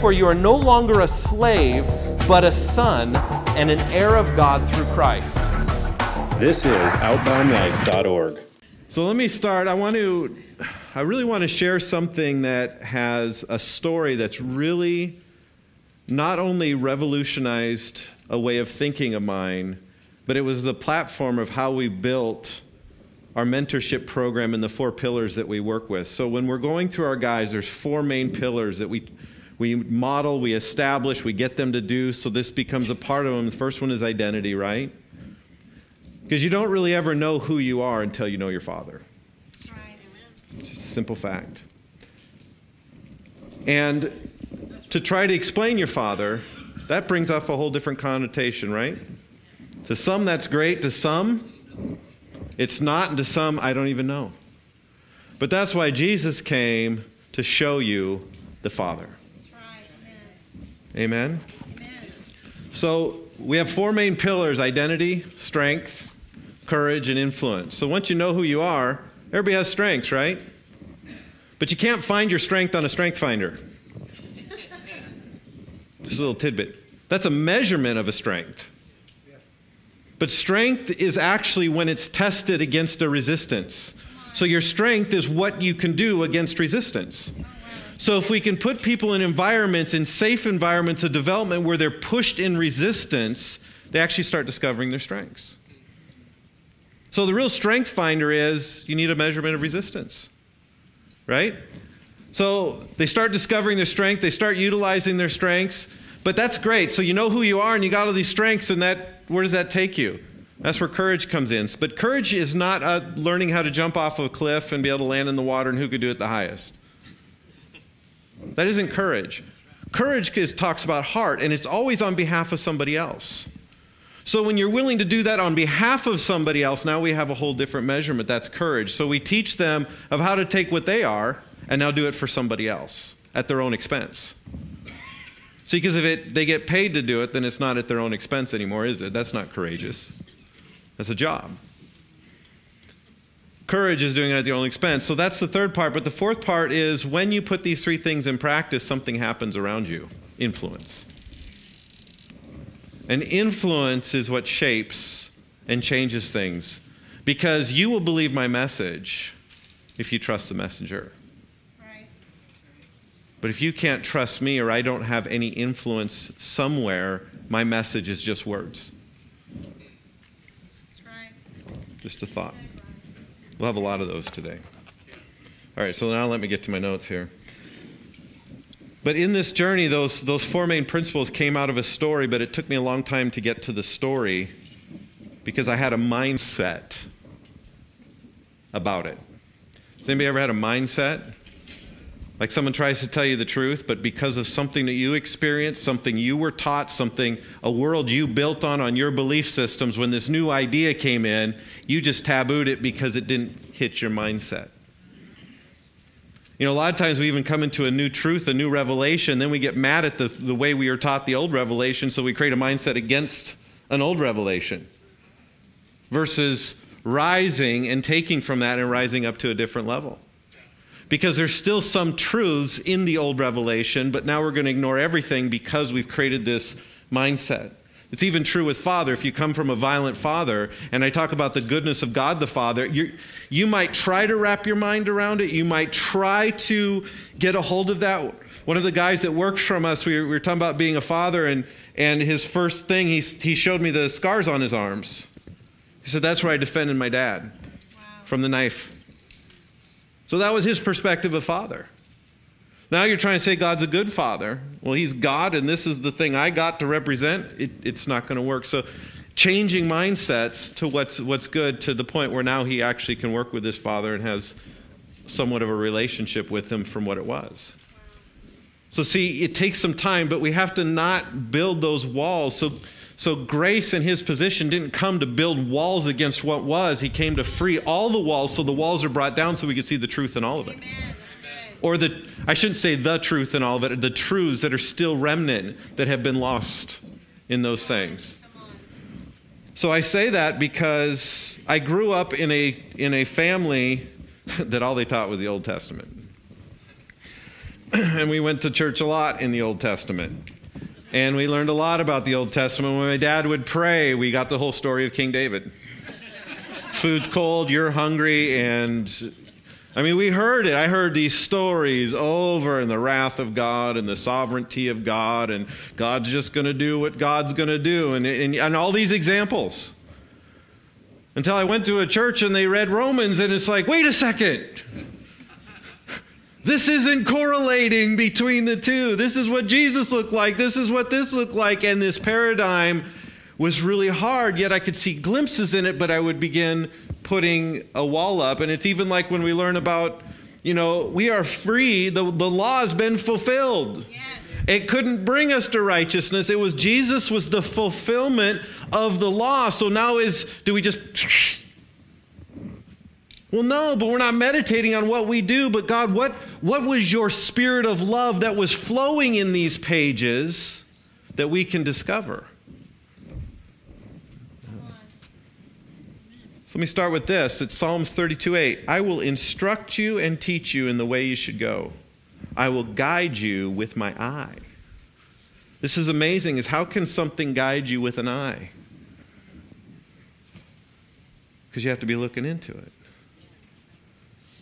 For you are no longer a slave, but a son and an heir of God through Christ. This is OutboundLife.org. So let me start. I want to, I really want to share something that has a story that's really not only revolutionized a way of thinking of mine, but it was the platform of how we built our mentorship program and the four pillars that we work with. So when we're going through our guys, there's four main pillars that we we model, we establish, we get them to do so this becomes a part of them. The first one is identity, right? Because you don't really ever know who you are until you know your father. That's right. It's just a simple fact. And to try to explain your father, that brings off a whole different connotation, right? To some, that's great. To some, it's not. And to some, I don't even know. But that's why Jesus came to show you the Father. Amen? Amen? So we have four main pillars identity, strength, courage, and influence. So once you know who you are, everybody has strengths, right? But you can't find your strength on a strength finder. Just a little tidbit. That's a measurement of a strength. But strength is actually when it's tested against a resistance. So your strength is what you can do against resistance. So if we can put people in environments, in safe environments of development where they're pushed in resistance, they actually start discovering their strengths. So the real strength finder is you need a measurement of resistance. Right? So they start discovering their strength, they start utilizing their strengths, but that's great. So you know who you are and you got all these strengths and that where does that take you? That's where courage comes in. But courage is not uh, learning how to jump off of a cliff and be able to land in the water and who could do it the highest. That isn't courage. Courage is, talks about heart, and it's always on behalf of somebody else. So when you're willing to do that on behalf of somebody else, now we have a whole different measurement. That's courage. So we teach them of how to take what they are and now do it for somebody else at their own expense. See, because if it, they get paid to do it, then it's not at their own expense anymore, is it? That's not courageous. That's a job. Courage is doing it at your own expense. So that's the third part. But the fourth part is when you put these three things in practice, something happens around you influence. And influence is what shapes and changes things. Because you will believe my message if you trust the messenger. Right. But if you can't trust me or I don't have any influence somewhere, my message is just words. That's right. Just a thought. We'll have a lot of those today. All right, so now let me get to my notes here. But in this journey, those, those four main principles came out of a story, but it took me a long time to get to the story because I had a mindset about it. Has anybody ever had a mindset? Like someone tries to tell you the truth, but because of something that you experienced, something you were taught, something, a world you built on, on your belief systems, when this new idea came in, you just tabooed it because it didn't hit your mindset. You know, a lot of times we even come into a new truth, a new revelation, then we get mad at the, the way we were taught the old revelation, so we create a mindset against an old revelation versus rising and taking from that and rising up to a different level because there's still some truths in the old revelation, but now we're going to ignore everything because we've created this mindset. It's even true with father. If you come from a violent father, and I talk about the goodness of God the Father, you, you might try to wrap your mind around it. You might try to get a hold of that. One of the guys that works from us, we were, we were talking about being a father, and, and his first thing, he, he showed me the scars on his arms. He said, That's where I defended my dad wow. from the knife. So that was his perspective of father. Now you're trying to say God's a good father. Well, he's God, and this is the thing I got to represent. It, it's not going to work. So changing mindsets to what's, what's good to the point where now he actually can work with his father and has somewhat of a relationship with him from what it was. So, see, it takes some time, but we have to not build those walls. So, so grace in his position didn't come to build walls against what was. He came to free all the walls so the walls are brought down so we can see the truth in all of it. Amen. Or the I shouldn't say the truth in all of it, the truths that are still remnant that have been lost in those things. So I say that because I grew up in a in a family that all they taught was the Old Testament. and we went to church a lot in the Old Testament. And we learned a lot about the Old Testament. When my dad would pray, we got the whole story of King David. Food's cold, you're hungry, and I mean, we heard it. I heard these stories over and the wrath of God and the sovereignty of God, and God's just going to do what God's going to do, and, and, and all these examples. Until I went to a church and they read Romans, and it's like, wait a second. This isn't correlating between the two. This is what Jesus looked like. This is what this looked like. And this paradigm was really hard, yet I could see glimpses in it, but I would begin putting a wall up. And it's even like when we learn about, you know, we are free, the, the law has been fulfilled. Yes. It couldn't bring us to righteousness. It was Jesus was the fulfillment of the law. So now is do we just well, no, but we're not meditating on what we do. But God, what, what was your spirit of love that was flowing in these pages that we can discover? So let me start with this. It's Psalms 32 8. I will instruct you and teach you in the way you should go. I will guide you with my eye. This is amazing is how can something guide you with an eye? Because you have to be looking into it.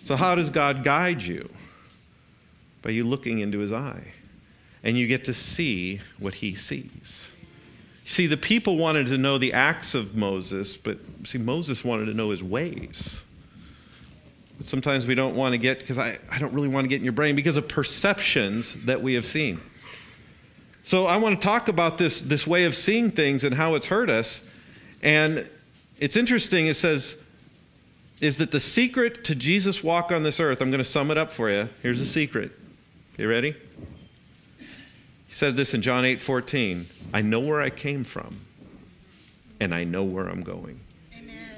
So, how does God guide you? By you looking into his eye. And you get to see what he sees. See, the people wanted to know the acts of Moses, but see, Moses wanted to know his ways. But sometimes we don't want to get, because I, I don't really want to get in your brain because of perceptions that we have seen. So I want to talk about this, this way of seeing things and how it's hurt us. And it's interesting, it says, is that the secret to Jesus' walk on this earth, I'm going to sum it up for you. Here's the secret. You ready? He said this in John 8 14. I know where I came from, and I know where I'm going. Amen.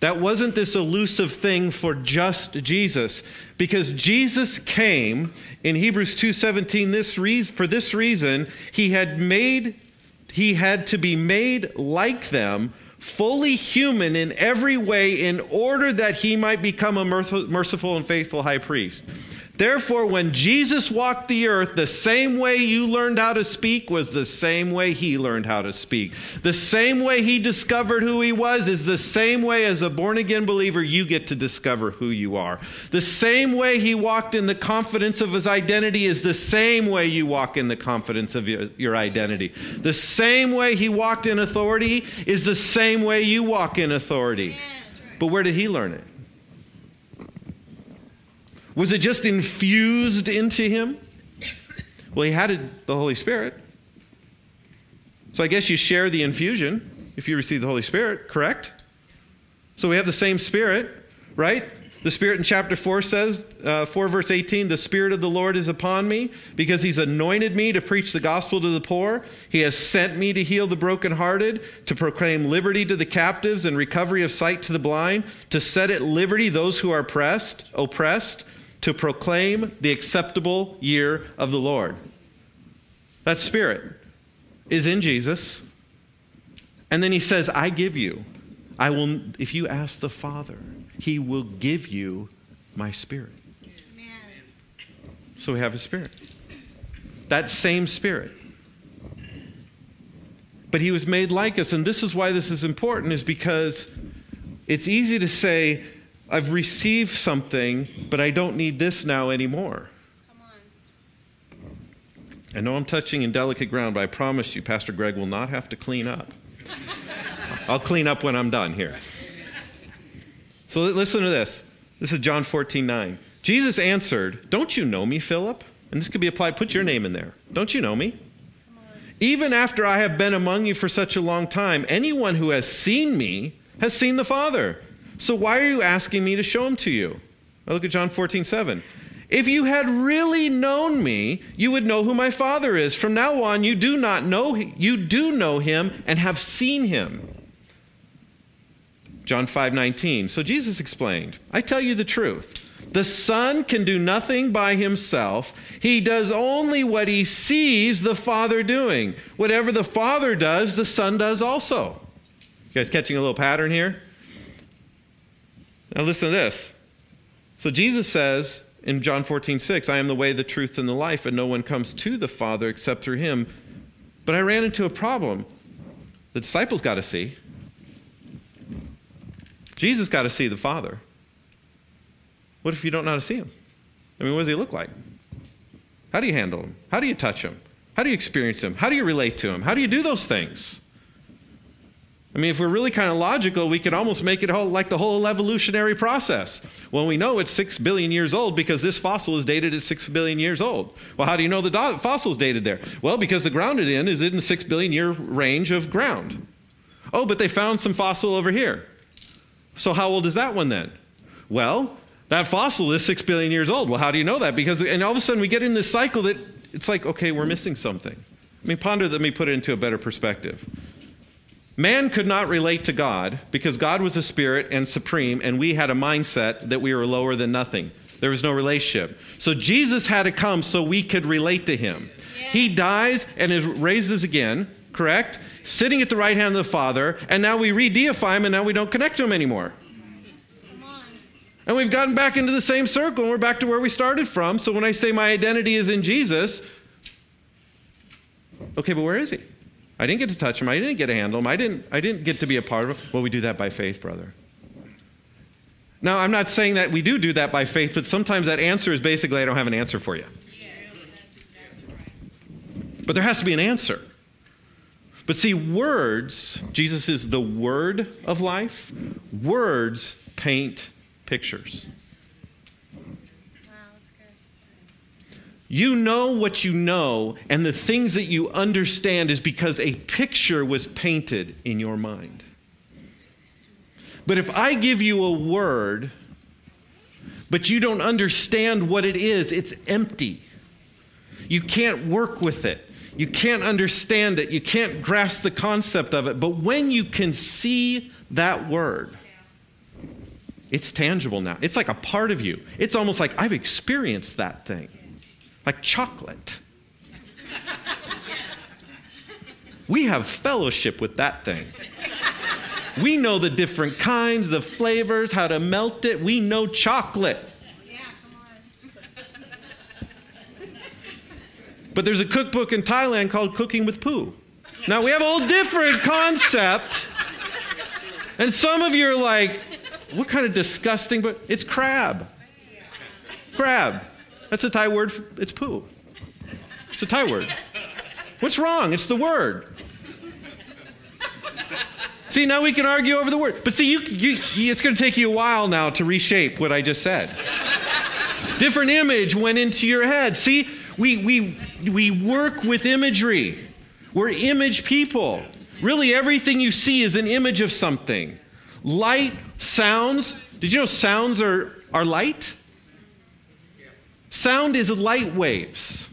That wasn't this elusive thing for just Jesus, because Jesus came in Hebrews 2:17 this reason, for this reason he had made he had to be made like them fully human in every way in order that he might become a merciful and faithful high priest. Therefore, when Jesus walked the earth, the same way you learned how to speak was the same way he learned how to speak. The same way he discovered who he was is the same way as a born again believer you get to discover who you are. The same way he walked in the confidence of his identity is the same way you walk in the confidence of your, your identity. The same way he walked in authority is the same way you walk in authority. Yeah, right. But where did he learn it? Was it just infused into him? Well, he had the Holy Spirit. So I guess you share the infusion if you receive the Holy Spirit, correct? So we have the same Spirit, right? The Spirit in chapter 4 says, uh, 4 verse 18, the Spirit of the Lord is upon me because he's anointed me to preach the gospel to the poor. He has sent me to heal the brokenhearted, to proclaim liberty to the captives and recovery of sight to the blind, to set at liberty those who are oppressed, oppressed to proclaim the acceptable year of the Lord. That spirit is in Jesus. And then he says, I give you. I will if you ask the Father, he will give you my spirit. Amen. So we have a spirit. That same spirit. But he was made like us, and this is why this is important, is because it's easy to say, I've received something, but I don't need this now anymore. I know I'm touching in delicate ground, but I promise you, Pastor Greg will not have to clean up. I'll clean up when I'm done here. So listen to this. This is John 14, 9. Jesus answered, Don't you know me, Philip? And this could be applied, put your name in there. Don't you know me? Even after I have been among you for such a long time, anyone who has seen me has seen the Father. So why are you asking me to show them to you? I look at John 14, 7. If you had really known me, you would know who my Father is. From now on, you do not know you do know him and have seen him. John 5:19. So Jesus explained, I tell you the truth. The Son can do nothing by himself. He does only what he sees the Father doing. Whatever the Father does, the Son does also. You guys catching a little pattern here? Now, listen to this. So, Jesus says in John 14, 6, I am the way, the truth, and the life, and no one comes to the Father except through him. But I ran into a problem. The disciples got to see. Jesus got to see the Father. What if you don't know how to see him? I mean, what does he look like? How do you handle him? How do you touch him? How do you experience him? How do you relate to him? How do you do those things? I mean, if we're really kind of logical, we could almost make it whole, like the whole evolutionary process. Well, we know it's six billion years old because this fossil is dated at six billion years old. Well, how do you know the do- fossil is dated there? Well, because the ground it in is in the six billion year range of ground. Oh, but they found some fossil over here. So how old is that one then? Well, that fossil is six billion years old. Well, how do you know that? Because, and all of a sudden we get in this cycle that it's like, okay, we're missing something. I mean, ponder, let me put it into a better perspective. Man could not relate to God because God was a spirit and supreme, and we had a mindset that we were lower than nothing. There was no relationship. So Jesus had to come so we could relate to him. He dies and is raises again, correct? Sitting at the right hand of the Father, and now we re deify him, and now we don't connect to him anymore. And we've gotten back into the same circle, and we're back to where we started from. So when I say my identity is in Jesus, okay, but where is he? I didn't get to touch him. I didn't get to handle him. I didn't, I didn't get to be a part of him. Well, we do that by faith, brother. Now, I'm not saying that we do do that by faith, but sometimes that answer is basically, I don't have an answer for you. But there has to be an answer. But see, words, Jesus is the word of life. Words paint pictures. You know what you know, and the things that you understand is because a picture was painted in your mind. But if I give you a word, but you don't understand what it is, it's empty. You can't work with it. You can't understand it. You can't grasp the concept of it. But when you can see that word, it's tangible now. It's like a part of you. It's almost like I've experienced that thing like chocolate. we have fellowship with that thing. We know the different kinds, the flavors, how to melt it. We know chocolate. But there's a cookbook in Thailand called Cooking with Poo. Now we have a whole different concept. And some of you are like, what kind of disgusting, but it's crab. Crab. That's a Thai word. For, it's poo. It's a Thai word. What's wrong? It's the word. See, now we can argue over the word. But see, you, you, it's going to take you a while now to reshape what I just said. Different image went into your head. See, we, we, we work with imagery. We're image people. Really, everything you see is an image of something. Light, sounds. Did you know sounds are, are light? Sound is light waves.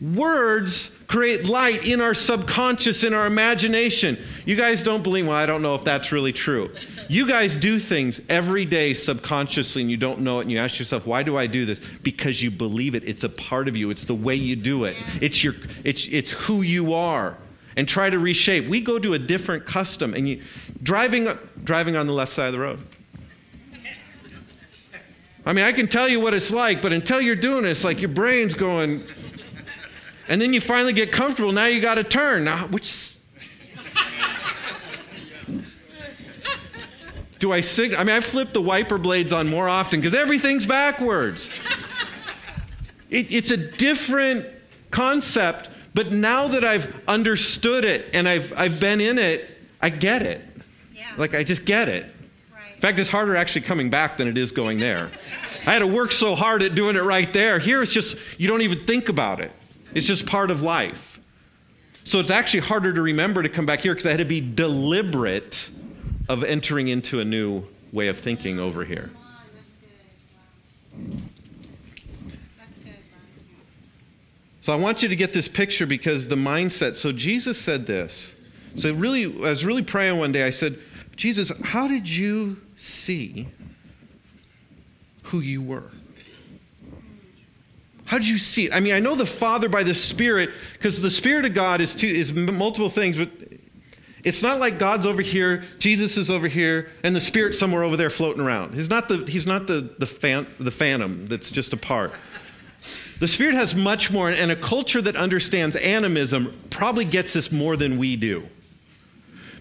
Words create light in our subconscious, in our imagination. You guys don't believe, well, I don't know if that's really true. You guys do things every day subconsciously and you don't know it, and you ask yourself, why do I do this? Because you believe it. It's a part of you, it's the way you do it, it's, your, it's, it's who you are. And try to reshape. We go to a different custom, and you driving driving on the left side of the road. I mean, I can tell you what it's like, but until you're doing it, it's like your brain's going. And then you finally get comfortable. Now you got to turn. Now, which. Do I sig? I mean, I flip the wiper blades on more often because everything's backwards. It, it's a different concept, but now that I've understood it and I've, I've been in it, I get it. Yeah. Like, I just get it. In fact, it's harder actually coming back than it is going there. I had to work so hard at doing it right there. Here it's just, you don't even think about it, it's just part of life. So it's actually harder to remember to come back here because I had to be deliberate of entering into a new way of thinking over here. So I want you to get this picture because the mindset. So Jesus said this. So really, I was really praying one day. I said, Jesus, how did you see who you were? How did you see it? I mean, I know the Father by the Spirit, because the Spirit of God is, two, is multiple things, but It's not like God's over here, Jesus is over here, and the Spirit's somewhere over there floating around. He's not the, he's not the, the, fan, the phantom that's just a part. The Spirit has much more, and a culture that understands animism probably gets this more than we do.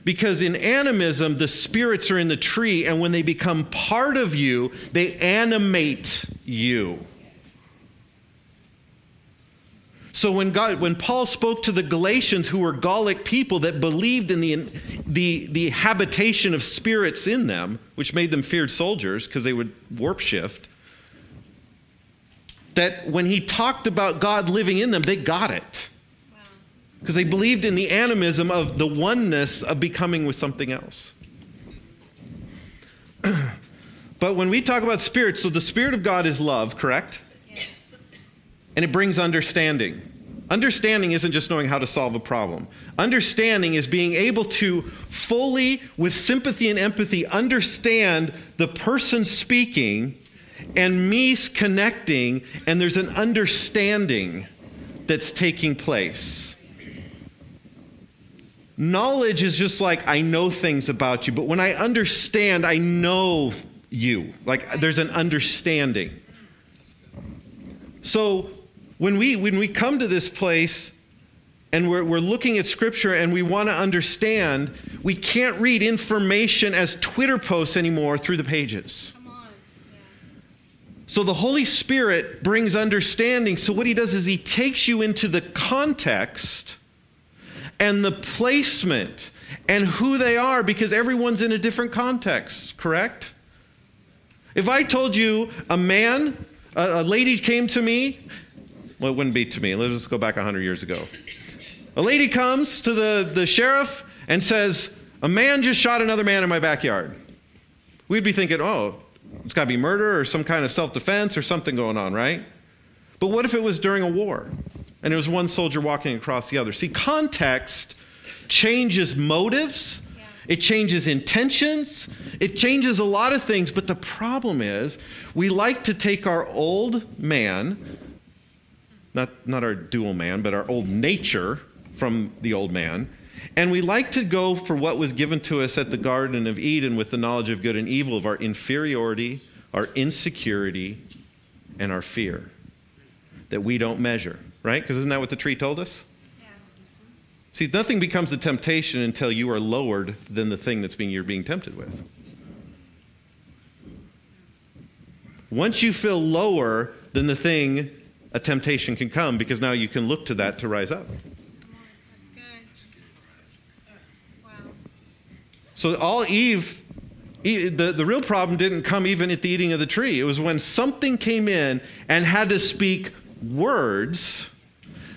Because in animism, the spirits are in the tree, and when they become part of you, they animate you. So when God, when Paul spoke to the Galatians who were Gallic people that believed in the, the, the habitation of spirits in them, which made them feared soldiers because they would warp shift, that when he talked about God living in them, they got it. Because they believed in the animism of the oneness of becoming with something else. but when we talk about spirits, so the Spirit of God is love, correct? Yes. and it brings understanding. Understanding isn't just knowing how to solve a problem. Understanding is being able to fully, with sympathy and empathy, understand the person speaking and me connecting, and there's an understanding that's taking place. Knowledge is just like I know things about you, but when I understand, I know you. Like there's an understanding. So when we, when we come to this place and we're, we're looking at scripture and we want to understand, we can't read information as Twitter posts anymore through the pages. So the Holy Spirit brings understanding. So what he does is he takes you into the context and the placement and who they are because everyone's in a different context, correct? If I told you a man, a, a lady came to me well, it wouldn't be to me. Let's just go back 100 years ago. A lady comes to the, the sheriff and says, A man just shot another man in my backyard. We'd be thinking, oh, it's got to be murder or some kind of self defense or something going on, right? But what if it was during a war and it was one soldier walking across the other? See, context changes motives, it changes intentions, it changes a lot of things. But the problem is, we like to take our old man not, not our dual man, but our old nature from the old man. And we like to go for what was given to us at the Garden of Eden with the knowledge of good and evil, of our inferiority, our insecurity, and our fear that we don't measure, right? Because isn't that what the tree told us? Yeah. See, nothing becomes a temptation until you are lowered than the thing that's being you're being tempted with. Once you feel lower than the thing a temptation can come because now you can look to that to rise up. So all Eve, the, the real problem didn't come even at the eating of the tree. It was when something came in and had to speak words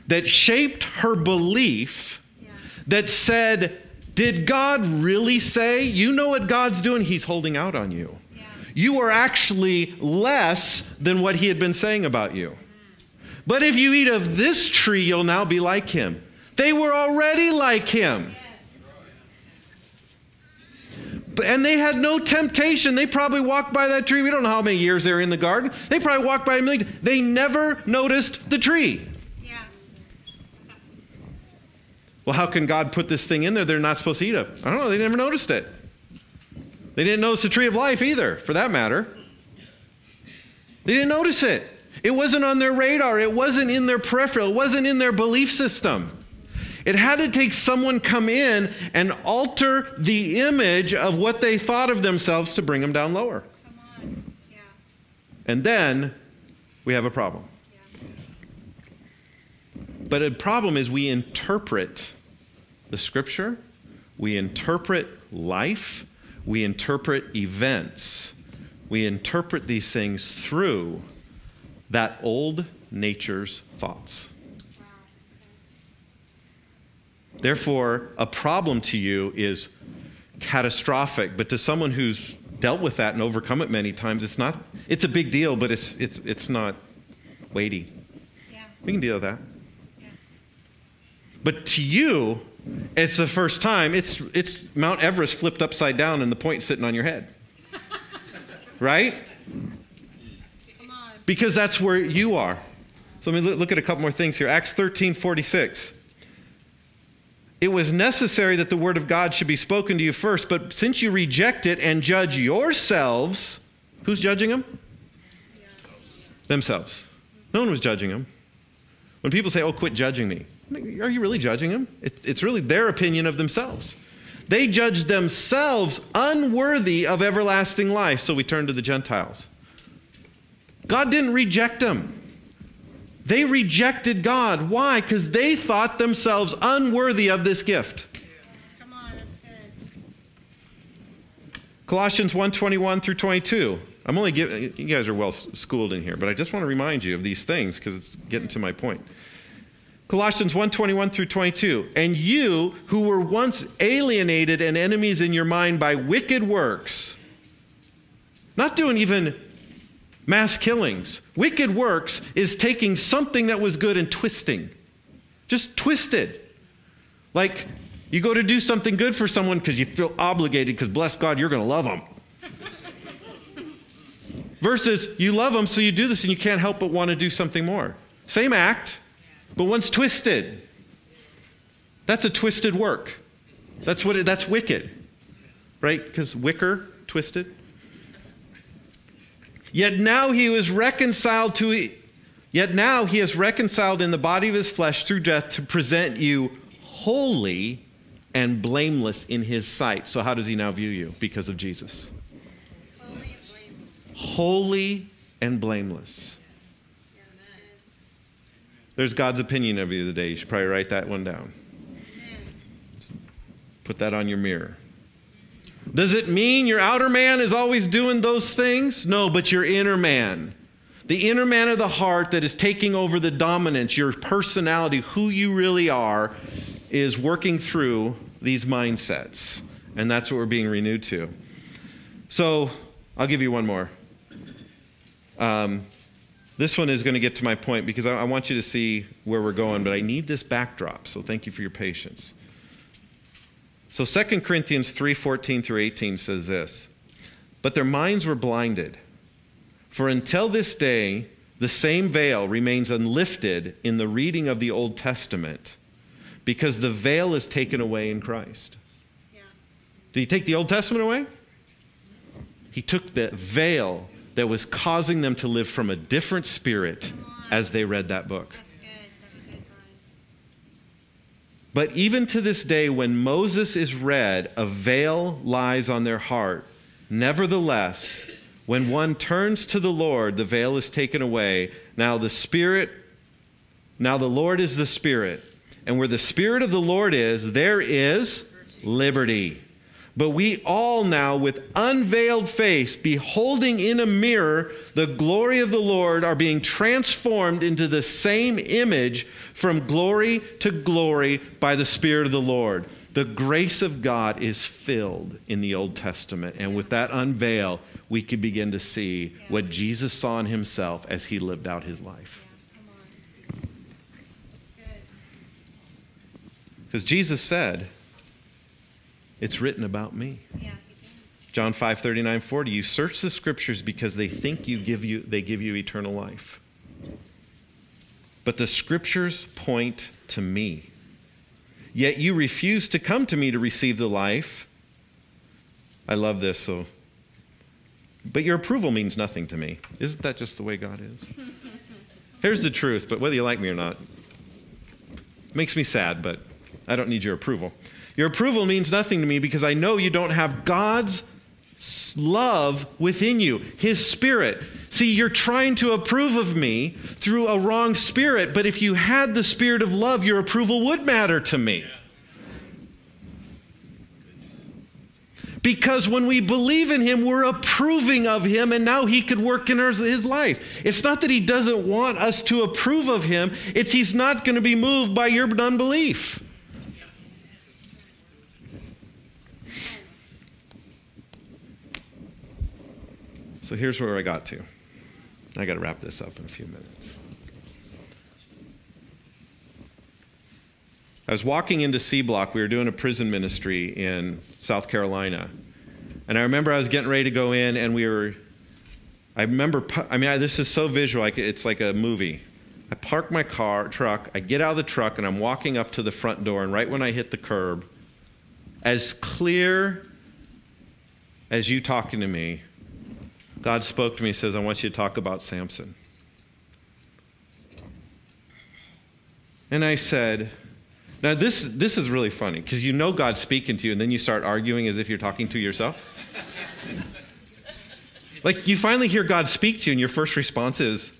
that shaped her belief yeah. that said, Did God really say? You know what God's doing? He's holding out on you. Yeah. You are actually less than what He had been saying about you. Mm. But if you eat of this tree, you'll now be like him. They were already like him. And they had no temptation. They probably walked by that tree. We don't know how many years they were in the garden. They probably walked by a million. They never noticed the tree. Yeah. Well, how can God put this thing in there they're not supposed to eat of? I don't know. They never noticed it. They didn't notice the tree of life either, for that matter. They didn't notice it. It wasn't on their radar, it wasn't in their peripheral, it wasn't in their belief system. It had to take someone come in and alter the image of what they thought of themselves to bring them down lower. Yeah. And then we have a problem. Yeah. But the problem is we interpret the scripture, we interpret life, we interpret events, we interpret these things through that old nature's thoughts. Therefore, a problem to you is catastrophic, but to someone who's dealt with that and overcome it many times, it's not it's a big deal, but it's it's it's not weighty. Yeah. We can deal with that. Yeah. But to you, it's the first time, it's it's Mount Everest flipped upside down and the point sitting on your head. right? because that's where you are. So let me look at a couple more things here. Acts 13 46. it was necessary that the word of God should be spoken to you first, but since you reject it and judge yourselves, who's judging them? Themselves. No one was judging them. When people say, oh, quit judging me, are you really judging them? It, it's really their opinion of themselves. They judge themselves unworthy of everlasting life, so we turn to the Gentiles. God didn't reject them. They rejected God. Why? Because they thought themselves unworthy of this gift. Come on, that's good. Colossians 1:21 through 22. I'm only giving you guys are well schooled in here, but I just want to remind you of these things because it's getting to my point. Colossians 1:21 through 22. And you who were once alienated and enemies in your mind by wicked works, not doing even mass killings. Wicked works is taking something that was good and twisting. Just twisted. Like you go to do something good for someone because you feel obligated because bless God, you're going to love them. Versus you love them, so you do this and you can't help but want to do something more. Same act, but one's twisted. That's a twisted work. That's what it, that's wicked. Right? Because wicker, twisted. Yet now he was reconciled to yet now he is reconciled in the body of his flesh through death to present you holy and blameless in his sight. So how does he now view you because of Jesus? Holy and blameless. Holy and blameless. There's God's opinion of you today. You should probably write that one down. Put that on your mirror. Does it mean your outer man is always doing those things? No, but your inner man. The inner man of the heart that is taking over the dominance, your personality, who you really are, is working through these mindsets. And that's what we're being renewed to. So I'll give you one more. Um, this one is going to get to my point because I, I want you to see where we're going, but I need this backdrop. So thank you for your patience. So 2 Corinthians 3:14 through 18 says this. But their minds were blinded. For until this day the same veil remains unlifted in the reading of the Old Testament because the veil is taken away in Christ. Yeah. Did he take the Old Testament away? He took the veil that was causing them to live from a different spirit as they read that book. That's good. That's good, But even to this day, when Moses is read, a veil lies on their heart. Nevertheless, when one turns to the Lord, the veil is taken away. Now the Spirit, now the Lord is the Spirit. And where the Spirit of the Lord is, there is liberty. But we all now, with unveiled face, beholding in a mirror the glory of the Lord, are being transformed into the same image from glory to glory by the Spirit of the Lord. The grace of God is filled in the Old Testament. And with that unveil, we can begin to see what Jesus saw in himself as he lived out his life. Yeah, come on. That's good. Because Jesus said, It's written about me. Yeah. John 5, 39, 40. You search the scriptures because they think you give you they give you eternal life. But the scriptures point to me. Yet you refuse to come to me to receive the life. I love this so but your approval means nothing to me. Isn't that just the way God is? Here's the truth, but whether you like me or not, makes me sad, but I don't need your approval. Your approval means nothing to me because I know you don't have God's love within you, His Spirit. See, you're trying to approve of me through a wrong spirit, but if you had the Spirit of love, your approval would matter to me. Because when we believe in him, we're approving of him, and now he could work in his life. It's not that he doesn't want us to approve of him, it's he's not going to be moved by your unbelief. So here's where I got to. I got to wrap this up in a few minutes. I was walking into C Block. We were doing a prison ministry in South Carolina. And I remember I was getting ready to go in, and we were, I remember, I mean, I, this is so visual, like it's like a movie. I park my car, truck, I get out of the truck, and I'm walking up to the front door. And right when I hit the curb, as clear as you talking to me, God spoke to me and says, I want you to talk about Samson. And I said, now this, this is really funny because you know God's speaking to you and then you start arguing as if you're talking to yourself. like you finally hear God speak to you and your first response is,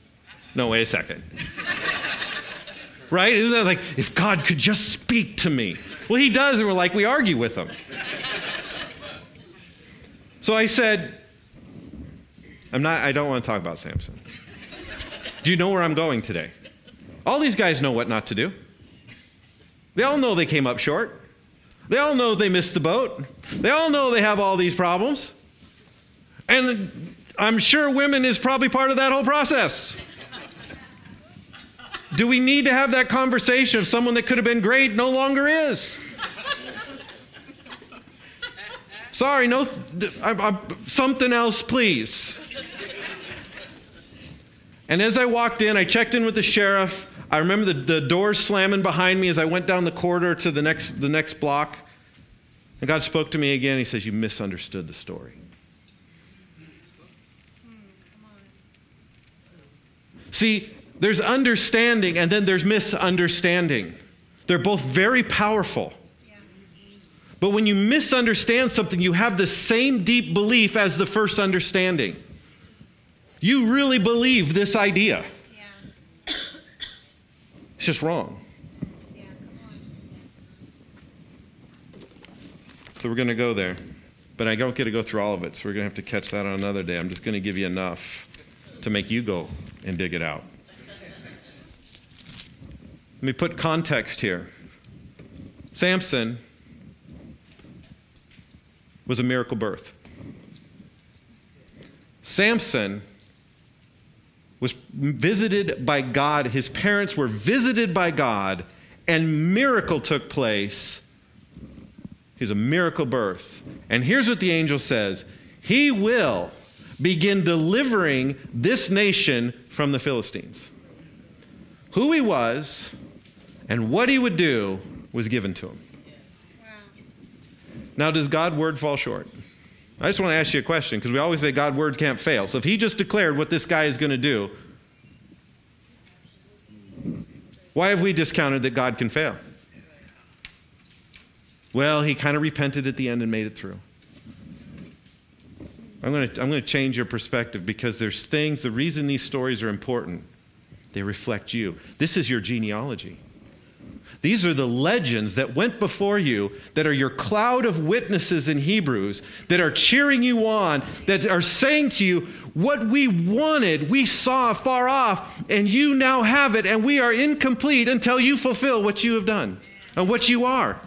no, wait a second. right? Isn't that like, if God could just speak to me? Well, he does, and we're like, we argue with him. so I said, I'm not, I don't want to talk about Samson. Do you know where I'm going today? All these guys know what not to do. They all know they came up short. They all know they missed the boat. They all know they have all these problems. And I'm sure women is probably part of that whole process. Do we need to have that conversation of someone that could have been great no longer is? Sorry, no, th- I, I, something else, please. And as I walked in, I checked in with the sheriff. I remember the, the doors slamming behind me as I went down the corridor to the next, the next block. And God spoke to me again. He says, You misunderstood the story. See, there's understanding and then there's misunderstanding. They're both very powerful. But when you misunderstand something, you have the same deep belief as the first understanding. You really believe this idea. Yeah. It's just wrong. Yeah. Come on. So we're going to go there. But I don't get to go through all of it, so we're going to have to catch that on another day. I'm just going to give you enough to make you go and dig it out. Let me put context here. Samson was a miracle birth. Samson was visited by God. His parents were visited by God, and miracle took place. He's a miracle birth. And here's what the angel says He will begin delivering this nation from the Philistines. Who he was and what he would do was given to him. Wow. Now, does God's word fall short? I just want to ask you a question because we always say God's word can't fail. So if he just declared what this guy is going to do, why have we discounted that God can fail? Well, he kind of repented at the end and made it through. I'm going to, I'm going to change your perspective because there's things, the reason these stories are important, they reflect you. This is your genealogy. These are the legends that went before you, that are your cloud of witnesses in Hebrews, that are cheering you on, that are saying to you, What we wanted, we saw far off, and you now have it, and we are incomplete until you fulfill what you have done and what you are.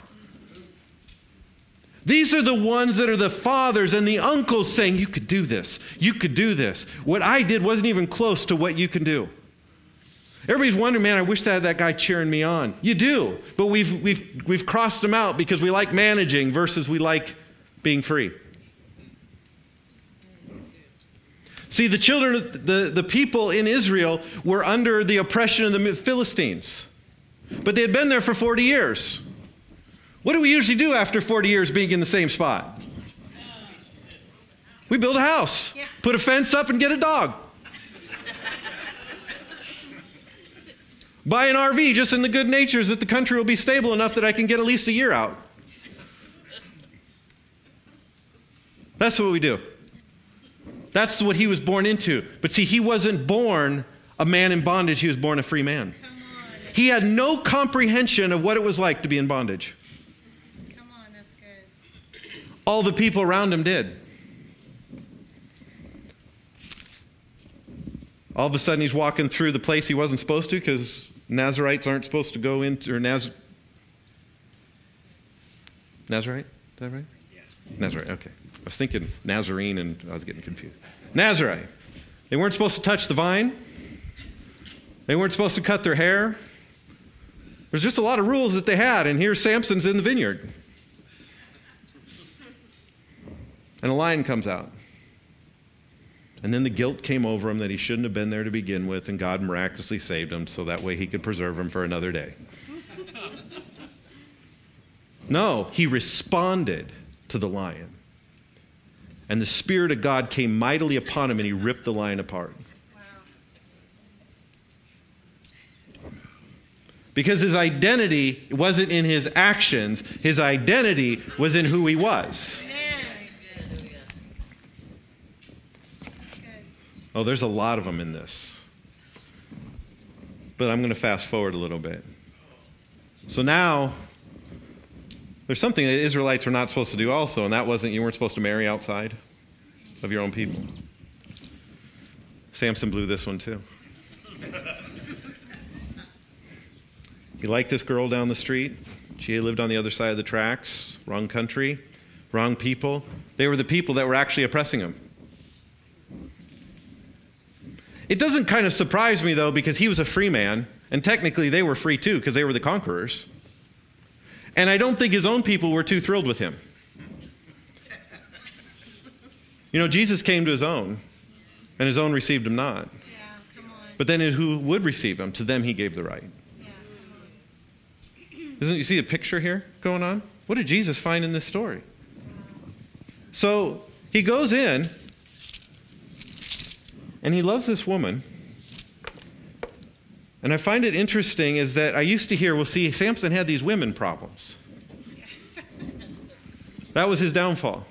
These are the ones that are the fathers and the uncles saying, You could do this. You could do this. What I did wasn't even close to what you can do. Everybody's wondering, man, I wish that that guy cheering me on. You do, but we've, we've, we've crossed them out because we like managing versus we like being free. See, the children, the, the people in Israel were under the oppression of the Philistines, but they had been there for 40 years. What do we usually do after 40 years being in the same spot? We build a house, put a fence up, and get a dog. Buy an RV just in the good natures that the country will be stable enough that I can get at least a year out. That's what we do. That's what he was born into. But see, he wasn't born a man in bondage, he was born a free man. He had no comprehension of what it was like to be in bondage. Come on. That's good. All the people around him did. All of a sudden, he's walking through the place he wasn't supposed to because Nazarites aren't supposed to go into, or Naz. Nazarite? Is that right? Yes. Nazarite, okay. I was thinking Nazarene and I was getting confused. Nazarite. They weren't supposed to touch the vine, they weren't supposed to cut their hair. There's just a lot of rules that they had, and here Samson's in the vineyard. And a lion comes out. And then the guilt came over him that he shouldn't have been there to begin with, and God miraculously saved him so that way he could preserve him for another day. No, he responded to the lion. And the Spirit of God came mightily upon him, and he ripped the lion apart. Because his identity wasn't in his actions, his identity was in who he was. Amen. That's good. Oh, there's a lot of them in this. But I'm going to fast forward a little bit. So now, there's something that Israelites were not supposed to do also, and that wasn't you weren't supposed to marry outside of your own people. Samson blew this one too. He liked this girl down the street. She lived on the other side of the tracks, wrong country, wrong people. They were the people that were actually oppressing him. It doesn't kind of surprise me though, because he was a free man, and technically they were free too, because they were the conquerors. And I don't think his own people were too thrilled with him. You know, Jesus came to his own, and his own received him not. But then who would receive him? To them he gave the right. Isn't you see a picture here going on? What did Jesus find in this story? So he goes in and he loves this woman. And I find it interesting is that I used to hear, well, see, Samson had these women problems. That was his downfall.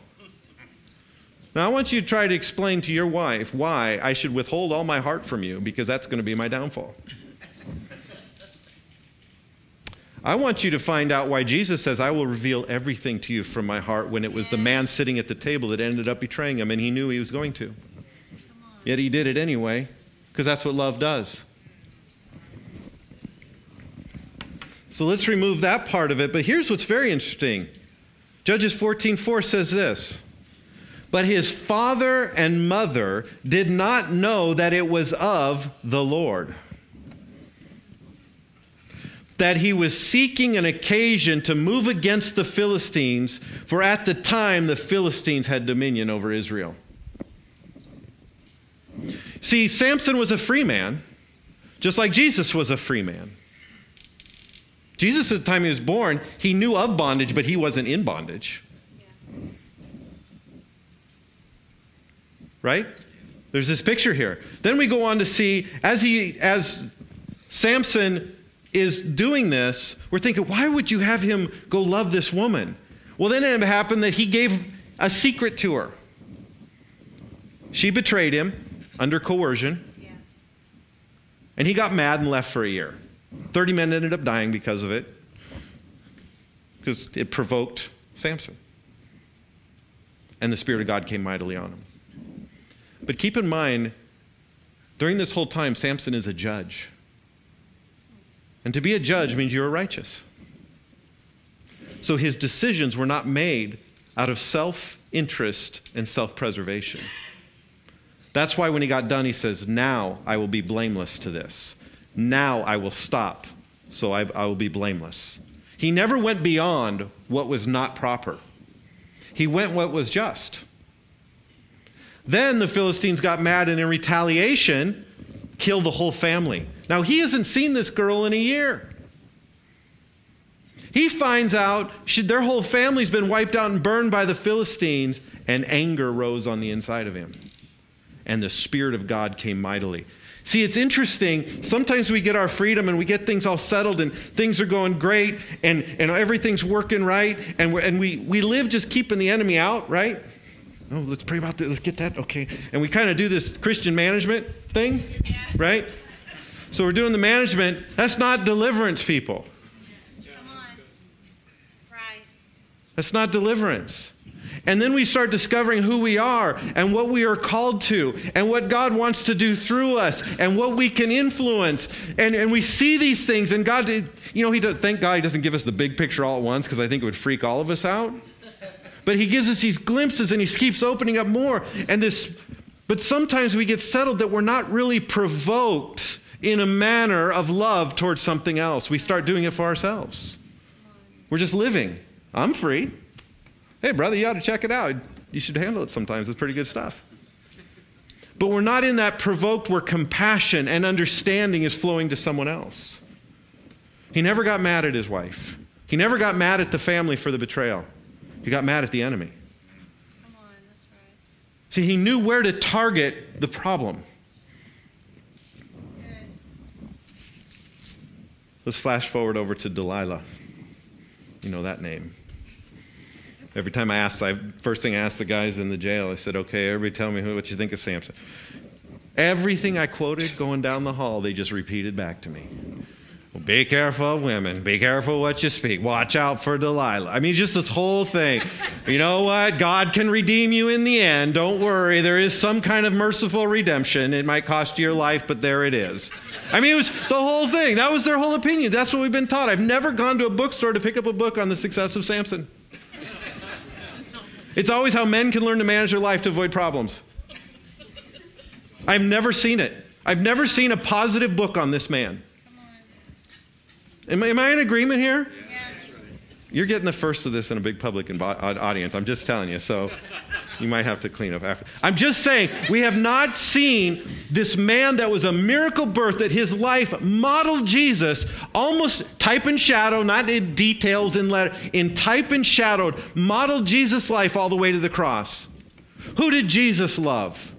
Now, I want you to try to explain to your wife why I should withhold all my heart from you because that's going to be my downfall. I want you to find out why Jesus says, I will reveal everything to you from my heart when it was the man sitting at the table that ended up betraying him and he knew he was going to. Yet he did it anyway because that's what love does. So let's remove that part of it. But here's what's very interesting Judges 14:4 says this. But his father and mother did not know that it was of the Lord. That he was seeking an occasion to move against the Philistines, for at the time the Philistines had dominion over Israel. See, Samson was a free man, just like Jesus was a free man. Jesus, at the time he was born, he knew of bondage, but he wasn't in bondage. Right? There's this picture here. Then we go on to see as he as Samson is doing this, we're thinking, why would you have him go love this woman? Well, then it happened that he gave a secret to her. She betrayed him under coercion, Yeah. and he got mad and left for a year. 30 men ended up dying because of it, because it provoked Samson. And the Spirit of God came mightily on him. But keep in mind, during this whole time, Samson is a judge. And to be a judge means you are righteous. So his decisions were not made out of self interest and self preservation. That's why when he got done, he says, Now I will be blameless to this. Now I will stop, so I, I will be blameless. He never went beyond what was not proper, he went what was just. Then the Philistines got mad and in retaliation killed the whole family. Now he hasn't seen this girl in a year. He finds out she, their whole family's been wiped out and burned by the Philistines, and anger rose on the inside of him. And the Spirit of God came mightily. See, it's interesting. Sometimes we get our freedom and we get things all settled and things are going great and, and everything's working right. And, we're, and we, we live just keeping the enemy out, right? Oh, let's pray about this. Let's get that. Okay. And we kind of do this Christian management thing, right? So we're doing the management. That's not deliverance, people. Come on. That's not deliverance. And then we start discovering who we are and what we are called to and what God wants to do through us and what we can influence. And, and we see these things, and God, you know, he does, thank God he doesn't give us the big picture all at once because I think it would freak all of us out. But he gives us these glimpses and he keeps opening up more. And this, but sometimes we get settled that we're not really provoked in a manner of love towards something else. We start doing it for ourselves. We're just living. I'm free. Hey, brother, you ought to check it out. You should handle it sometimes. It's pretty good stuff. But we're not in that provoked where compassion and understanding is flowing to someone else. He never got mad at his wife. He never got mad at the family for the betrayal. He got mad at the enemy. Come on, that's right. See, he knew where to target the problem. Let's flash forward over to Delilah. You know that name. Every time I asked, I first thing I asked the guys in the jail, I said, "Okay, everybody, tell me who, what you think of Samson." Everything I quoted going down the hall, they just repeated back to me. Well, be careful of women. Be careful what you speak. Watch out for Delilah. I mean, just this whole thing. You know what? God can redeem you in the end. Don't worry. There is some kind of merciful redemption. It might cost you your life, but there it is. I mean, it was the whole thing. That was their whole opinion. That's what we've been taught. I've never gone to a bookstore to pick up a book on the success of Samson. It's always how men can learn to manage their life to avoid problems. I've never seen it. I've never seen a positive book on this man. Am, I- am I in agreement here? Yeah. You're getting the first of this in a big public imbo- uh, audience. I'm just telling you. So you might have to clean up after. I'm just saying, we have not seen this man that was a miracle birth, that his life modeled Jesus, almost type and shadow, not in details in letter, in type and shadowed, modeled Jesus' life all the way to the cross. Who did Jesus love?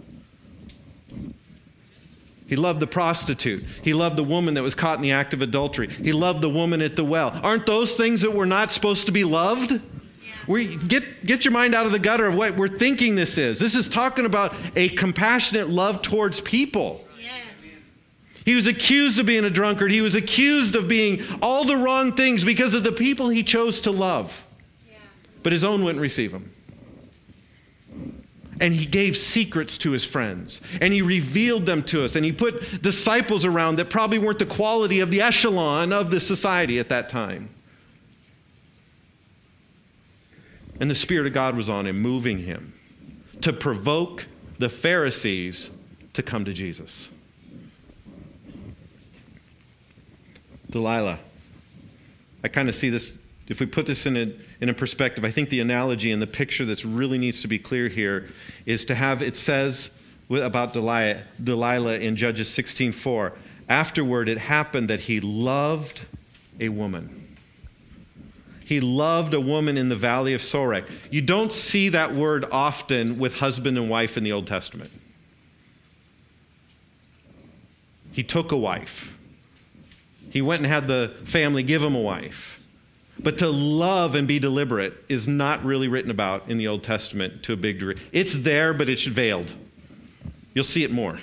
He loved the prostitute. He loved the woman that was caught in the act of adultery. He loved the woman at the well. Aren't those things that we're not supposed to be loved? We get, get your mind out of the gutter of what we're thinking this is. This is talking about a compassionate love towards people. Yes. He was accused of being a drunkard. He was accused of being all the wrong things because of the people he chose to love. Yeah. But his own wouldn't receive him. And he gave secrets to his friends. And he revealed them to us. And he put disciples around that probably weren't the quality of the echelon of the society at that time. And the Spirit of God was on him, moving him to provoke the Pharisees to come to Jesus. Delilah. I kind of see this, if we put this in a, in a perspective, I think the analogy and the picture that really needs to be clear here is to have, it says about Delilah, Delilah in Judges 16.4, afterward it happened that he loved a woman. He loved a woman in the valley of Sorek. You don't see that word often with husband and wife in the Old Testament. He took a wife. He went and had the family give him a wife. But to love and be deliberate is not really written about in the Old Testament to a big degree. It's there, but it's veiled. You'll see it more.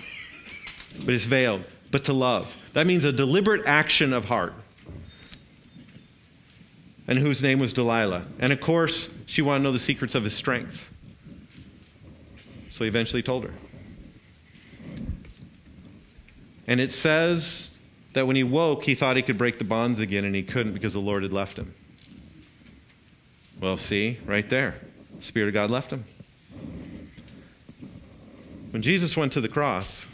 But it's veiled. But to love. That means a deliberate action of heart. And whose name was Delilah. And of course, she wanted to know the secrets of his strength. So he eventually told her. And it says that when he woke, he thought he could break the bonds again, and he couldn't because the Lord had left him. Well, see, right there. The Spirit of God left him. When Jesus went to the cross,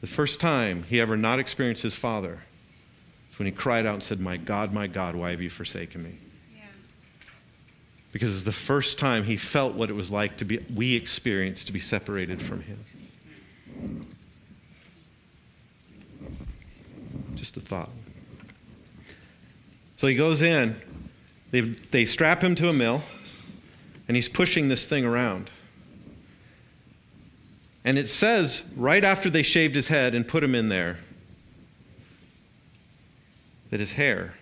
the first time he ever not experienced his Father was when he cried out and said, My God, my God, why have you forsaken me? Yeah. because it's the first time he felt what it was like to be we experienced to be separated from him just a thought so he goes in they, they strap him to a mill and he's pushing this thing around and it says right after they shaved his head and put him in there that his hair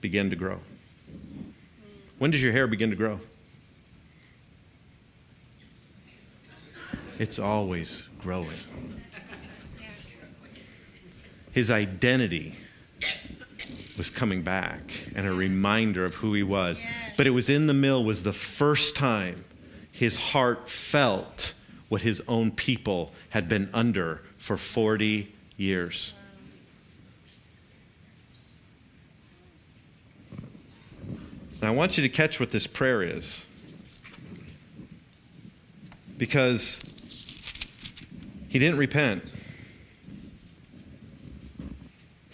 began to grow when does your hair begin to grow? It's always growing. His identity was coming back and a reminder of who he was. But it was in the mill was the first time his heart felt what his own people had been under for 40 years. Now, I want you to catch what this prayer is. Because he didn't repent.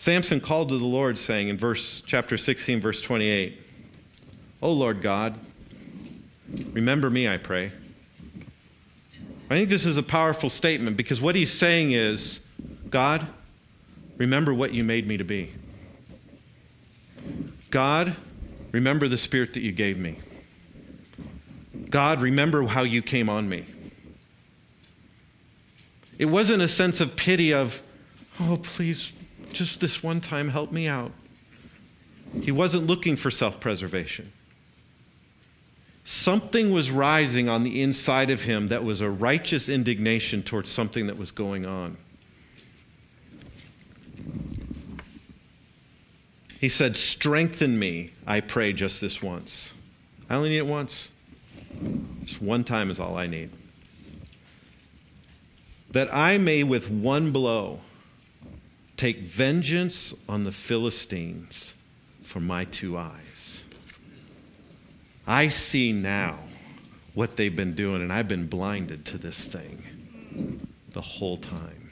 Samson called to the Lord, saying in verse chapter 16, verse 28, O Lord God, Remember me, I pray. I think this is a powerful statement because what he's saying is God, remember what you made me to be. God, remember the spirit that you gave me. God, remember how you came on me. It wasn't a sense of pity of, oh, please, just this one time, help me out. He wasn't looking for self preservation. Something was rising on the inside of him that was a righteous indignation towards something that was going on. He said, Strengthen me, I pray, just this once. I only need it once. Just one time is all I need. That I may, with one blow, take vengeance on the Philistines for my two eyes. I see now what they've been doing, and I've been blinded to this thing the whole time.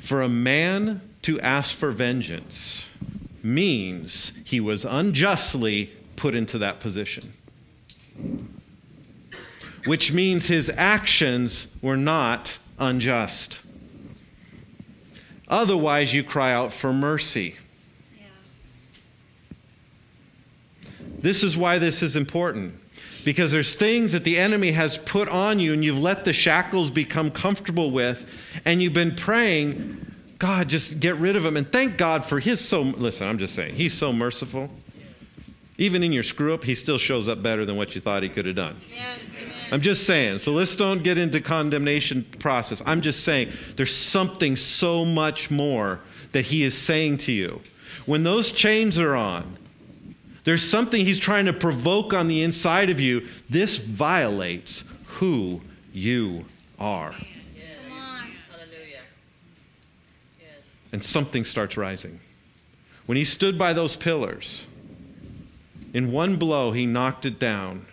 For a man to ask for vengeance means he was unjustly put into that position, which means his actions were not unjust. Otherwise, you cry out for mercy. This is why this is important. Because there's things that the enemy has put on you and you've let the shackles become comfortable with, and you've been praying, God, just get rid of them. And thank God for his so, listen, I'm just saying, he's so merciful. Even in your screw up, he still shows up better than what you thought he could have done. Yes. I'm just saying. So let's don't get into condemnation process. I'm just saying there's something so much more that he is saying to you. When those chains are on, there's something he's trying to provoke on the inside of you. This violates who you are. And something starts rising. When he stood by those pillars, in one blow, he knocked it down.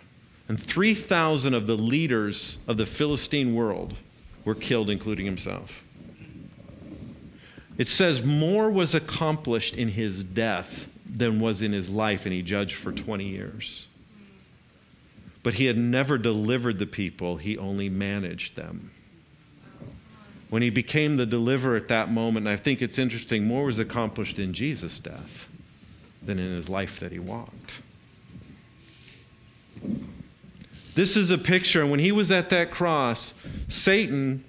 And 3,000 of the leaders of the Philistine world were killed, including himself. It says more was accomplished in his death than was in his life, and he judged for 20 years. But he had never delivered the people, he only managed them. When he became the deliverer at that moment, I think it's interesting, more was accomplished in Jesus' death than in his life that he walked. This is a picture, and when he was at that cross, Satan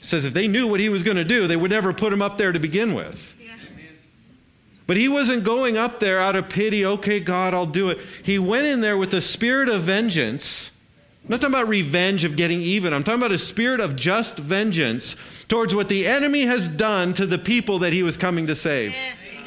says if they knew what he was going to do, they would never put him up there to begin with. Yeah. But he wasn't going up there out of pity, okay, God, I'll do it. He went in there with a spirit of vengeance. I'm not talking about revenge of getting even. I'm talking about a spirit of just vengeance towards what the enemy has done to the people that he was coming to save. Yes, amen.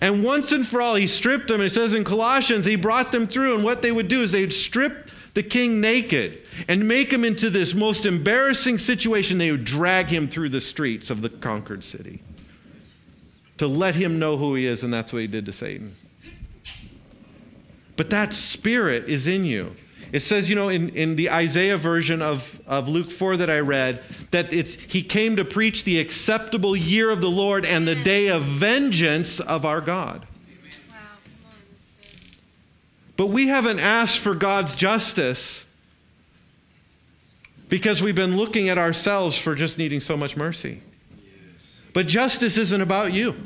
And once and for all, he stripped them. It says in Colossians, he brought them through. And what they would do is they'd strip the king naked and make him into this most embarrassing situation. They would drag him through the streets of the conquered city to let him know who he is. And that's what he did to Satan. But that spirit is in you. It says, you know, in, in the Isaiah version of, of Luke 4 that I read, that it's, he came to preach the acceptable year of the Lord and the day of vengeance of our God. Wow. Come on. That's good. But we haven't asked for God's justice because we've been looking at ourselves for just needing so much mercy. But justice isn't about you.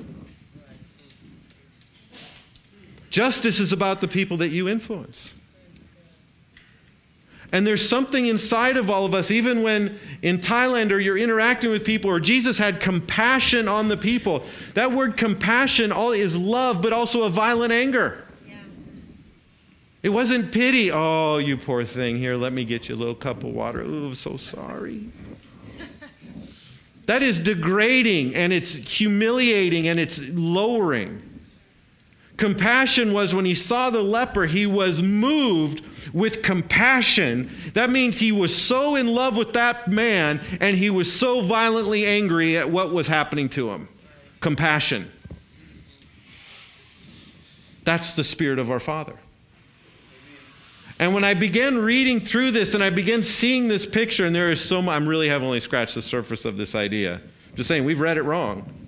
Justice is about the people that you influence. And there's something inside of all of us, even when in Thailand or you're interacting with people, or Jesus had compassion on the people. That word compassion all is love, but also a violent anger. It wasn't pity. Oh, you poor thing. Here, let me get you a little cup of water. Oh, I'm so sorry. That is degrading and it's humiliating and it's lowering. Compassion was when he saw the leper, he was moved with compassion. That means he was so in love with that man and he was so violently angry at what was happening to him. Compassion. That's the spirit of our Father. And when I began reading through this and I began seeing this picture, and there is so much, I'm really have only scratched the surface of this idea. Just saying, we've read it wrong.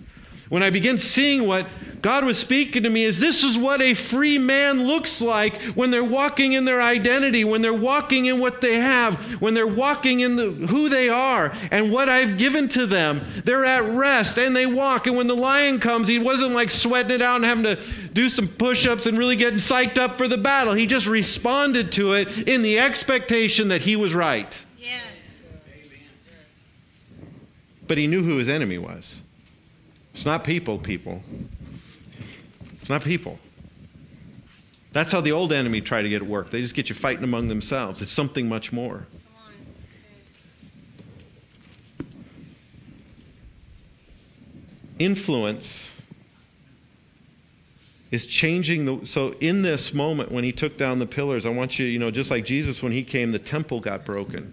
When I began seeing what God was speaking to me is this is what a free man looks like when they're walking in their identity, when they're walking in what they have, when they're walking in the, who they are and what I've given to them. They're at rest and they walk. And when the lion comes, he wasn't like sweating it out and having to do some push ups and really getting psyched up for the battle. He just responded to it in the expectation that he was right. Yes. But he knew who his enemy was. It's not people, people. It's not people. That's how the old enemy try to get it work. They just get you fighting among themselves. It's something much more. Influence is changing the so in this moment when he took down the pillars, I want you, you know, just like Jesus when he came, the temple got broken.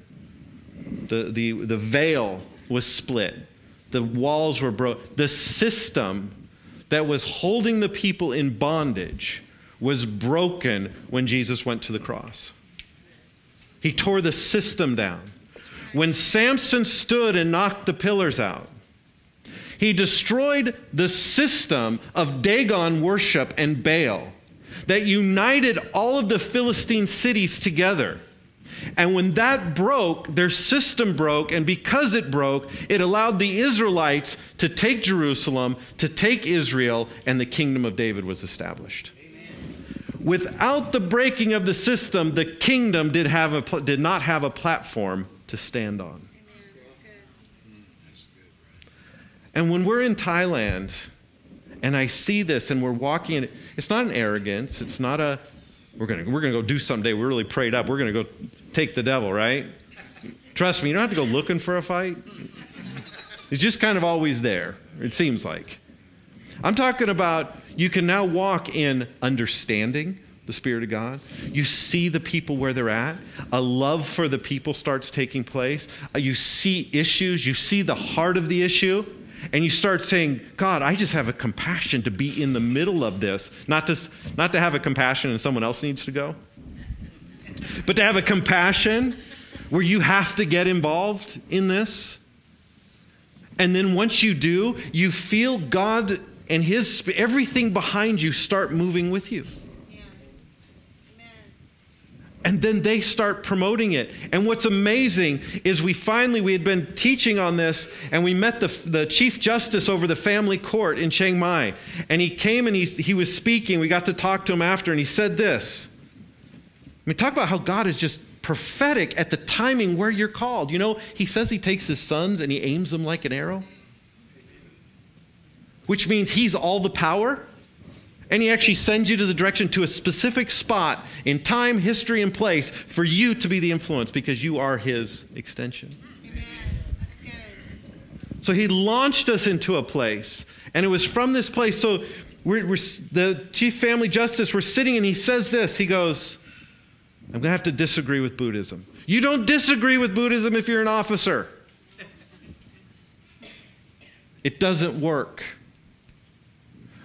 The the the veil was split. The walls were broke. The system that was holding the people in bondage was broken when Jesus went to the cross. He tore the system down. When Samson stood and knocked the pillars out, he destroyed the system of Dagon worship and Baal that united all of the Philistine cities together. And when that broke, their system broke, and because it broke, it allowed the Israelites to take Jerusalem, to take Israel, and the kingdom of David was established. Without the breaking of the system, the kingdom did, have a, did not have a platform to stand on. Amen. And when we're in Thailand and I see this and we're walking, in, it's not an arrogance. It's not a, we're going to we're gonna go do someday. We're really prayed up. We're going to go take the devil, right? Trust me, you don't have to go looking for a fight. It's just kind of always there, it seems like. I'm talking about you can now walk in understanding the Spirit of God. You see the people where they're at. A love for the people starts taking place. Uh, You see issues. You see the heart of the issue. And you start saying, God, I just have a compassion to be in the middle of this. Not to, not to have a compassion and someone else needs to go, but to have a compassion where you have to get involved in this. And then once you do, you feel God and His everything behind you start moving with you. And then they start promoting it. And what's amazing is we finally, we had been teaching on this, and we met the, the Chief Justice over the family court in Chiang Mai. And he came and he, he was speaking. We got to talk to him after, and he said this. I mean, talk about how God is just prophetic at the timing where you're called. You know, he says he takes his sons and he aims them like an arrow, which means he's all the power. And he actually sends you to the direction to a specific spot in time, history, and place for you to be the influence because you are his extension. Amen. That's good. So he launched us into a place, and it was from this place. So we're, we're, the chief family justice, we're sitting, and he says this. He goes, I'm going to have to disagree with Buddhism. You don't disagree with Buddhism if you're an officer. It doesn't work.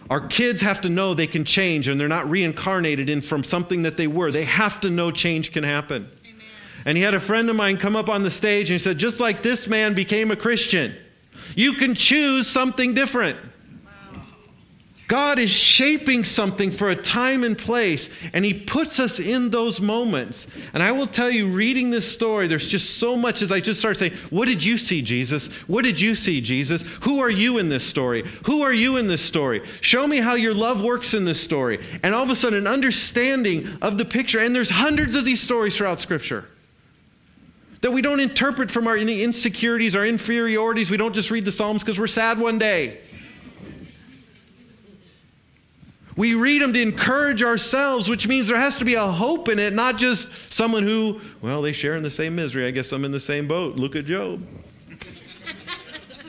Our kids have to know they can change and they're not reincarnated in from something that they were. They have to know change can happen. Amen. And he had a friend of mine come up on the stage and he said, just like this man became a Christian, you can choose something different. God is shaping something for a time and place, and He puts us in those moments. And I will tell you, reading this story, there's just so much as I just start saying, What did you see, Jesus? What did you see, Jesus? Who are you in this story? Who are you in this story? Show me how your love works in this story. And all of a sudden, an understanding of the picture. And there's hundreds of these stories throughout Scripture that we don't interpret from our insecurities, our inferiorities. We don't just read the Psalms because we're sad one day. We read them to encourage ourselves, which means there has to be a hope in it, not just someone who, well, they share in the same misery. I guess I'm in the same boat. Look at Job.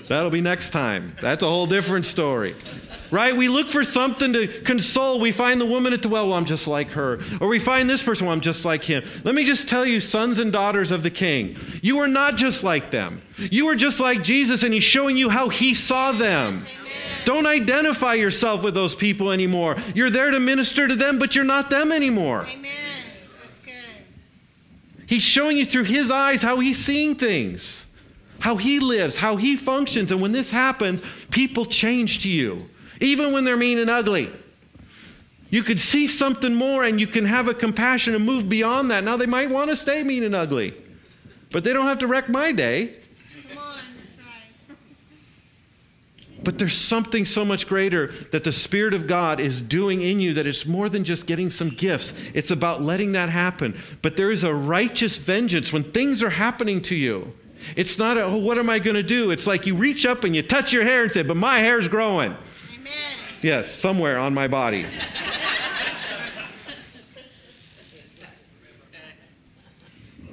That'll be next time. That's a whole different story. Right? We look for something to console. We find the woman at the well, well, I'm just like her. Or we find this person, well, I'm just like him. Let me just tell you, sons and daughters of the king, you are not just like them. You are just like Jesus, and he's showing you how he saw them. Don't identify yourself with those people anymore. You're there to minister to them, but you're not them anymore. Amen. That's good. He's showing you through his eyes how he's seeing things. how he lives, how he functions. And when this happens, people change to you, even when they're mean and ugly. You could see something more and you can have a compassion and move beyond that. Now, they might want to stay mean and ugly, but they don't have to wreck my day. Come on, that's right. But there's something so much greater that the Spirit of God is doing in you that it's more than just getting some gifts. It's about letting that happen. But there is a righteous vengeance when things are happening to you. It's not a, oh, what am I going to do? It's like you reach up and you touch your hair and say, but my hair's growing. Amen. Yes, somewhere on my body.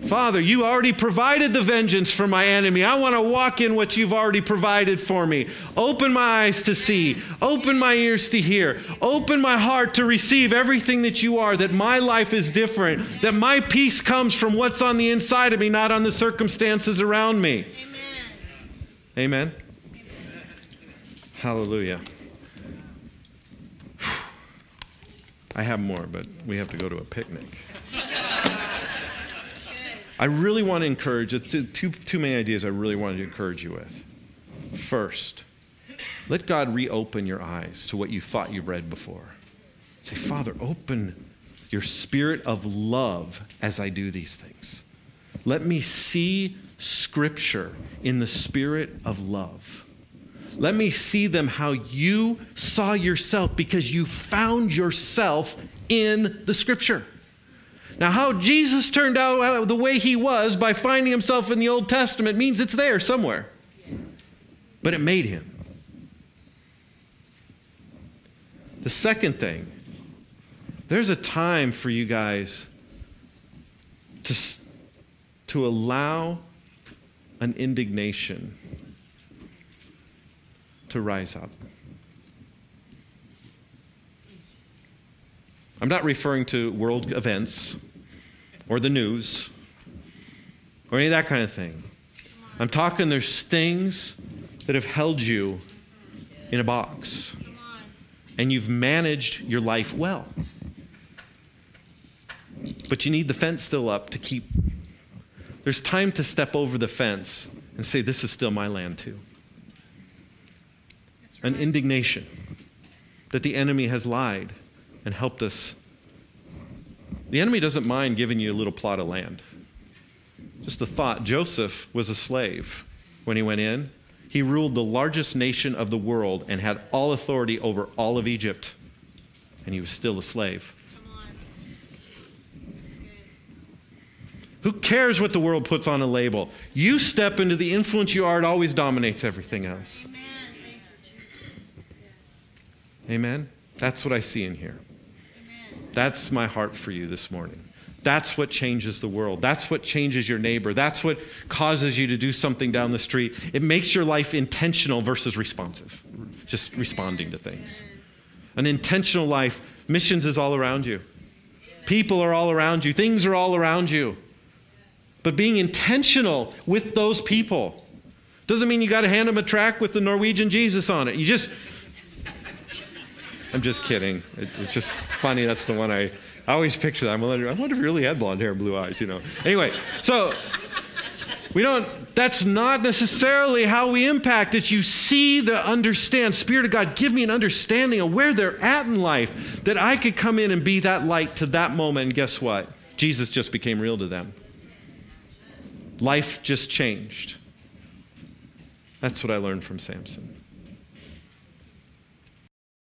Father, you already provided the vengeance for my enemy. I want to walk in what you've already provided for me. Open my eyes to see, open my ears to hear, open my heart to receive everything that you are, that my life is different, that my peace comes from what's on the inside of me, not on the circumstances around me. Amen. Amen. Hallelujah. I have more, but we have to go to a picnic. I really want to encourage two, two main ideas I really wanted to encourage you with. First, let God reopen your eyes to what you thought you read before. Say, Father, open your spirit of love as I do these things. Let me see Scripture in the spirit of love. Let me see them how you saw yourself because you found yourself in the Scripture. Now, how Jesus turned out uh, the way he was by finding himself in the Old Testament means it's there somewhere. But it made him. The second thing, there's a time for you guys to, to allow an indignation to rise up. I'm not referring to world events or the news or any of that kind of thing. I'm talking there's things that have held you in a box and you've managed your life well. But you need the fence still up to keep. There's time to step over the fence and say, This is still my land, too. That's An indignation that the enemy has lied and helped us. The enemy doesn't mind giving you a little plot of land. Just a thought Joseph was a slave when he went in. He ruled the largest nation of the world and had all authority over all of Egypt. And he was still a slave. Come on. That's good. Who cares what the world puts on a label? You step into the influence you are, it always dominates everything else. Amen. Thank you, Jesus. Yes. Amen? That's what I see in here. That's my heart for you this morning. That's what changes the world. That's what changes your neighbor. That's what causes you to do something down the street. It makes your life intentional versus responsive, just responding to things. An intentional life, missions is all around you. People are all around you. Things are all around you. But being intentional with those people doesn't mean you got to hand them a track with the Norwegian Jesus on it. You just I'm just kidding. It, it's just funny. That's the one I, I always picture that. I'm wondering, I wonder if he really had blonde hair and blue eyes, you know. Anyway, so we don't, that's not necessarily how we impact it. You see the understand. Spirit of God, give me an understanding of where they're at in life that I could come in and be that light to that moment. And guess what? Jesus just became real to them. Life just changed. That's what I learned from Samson.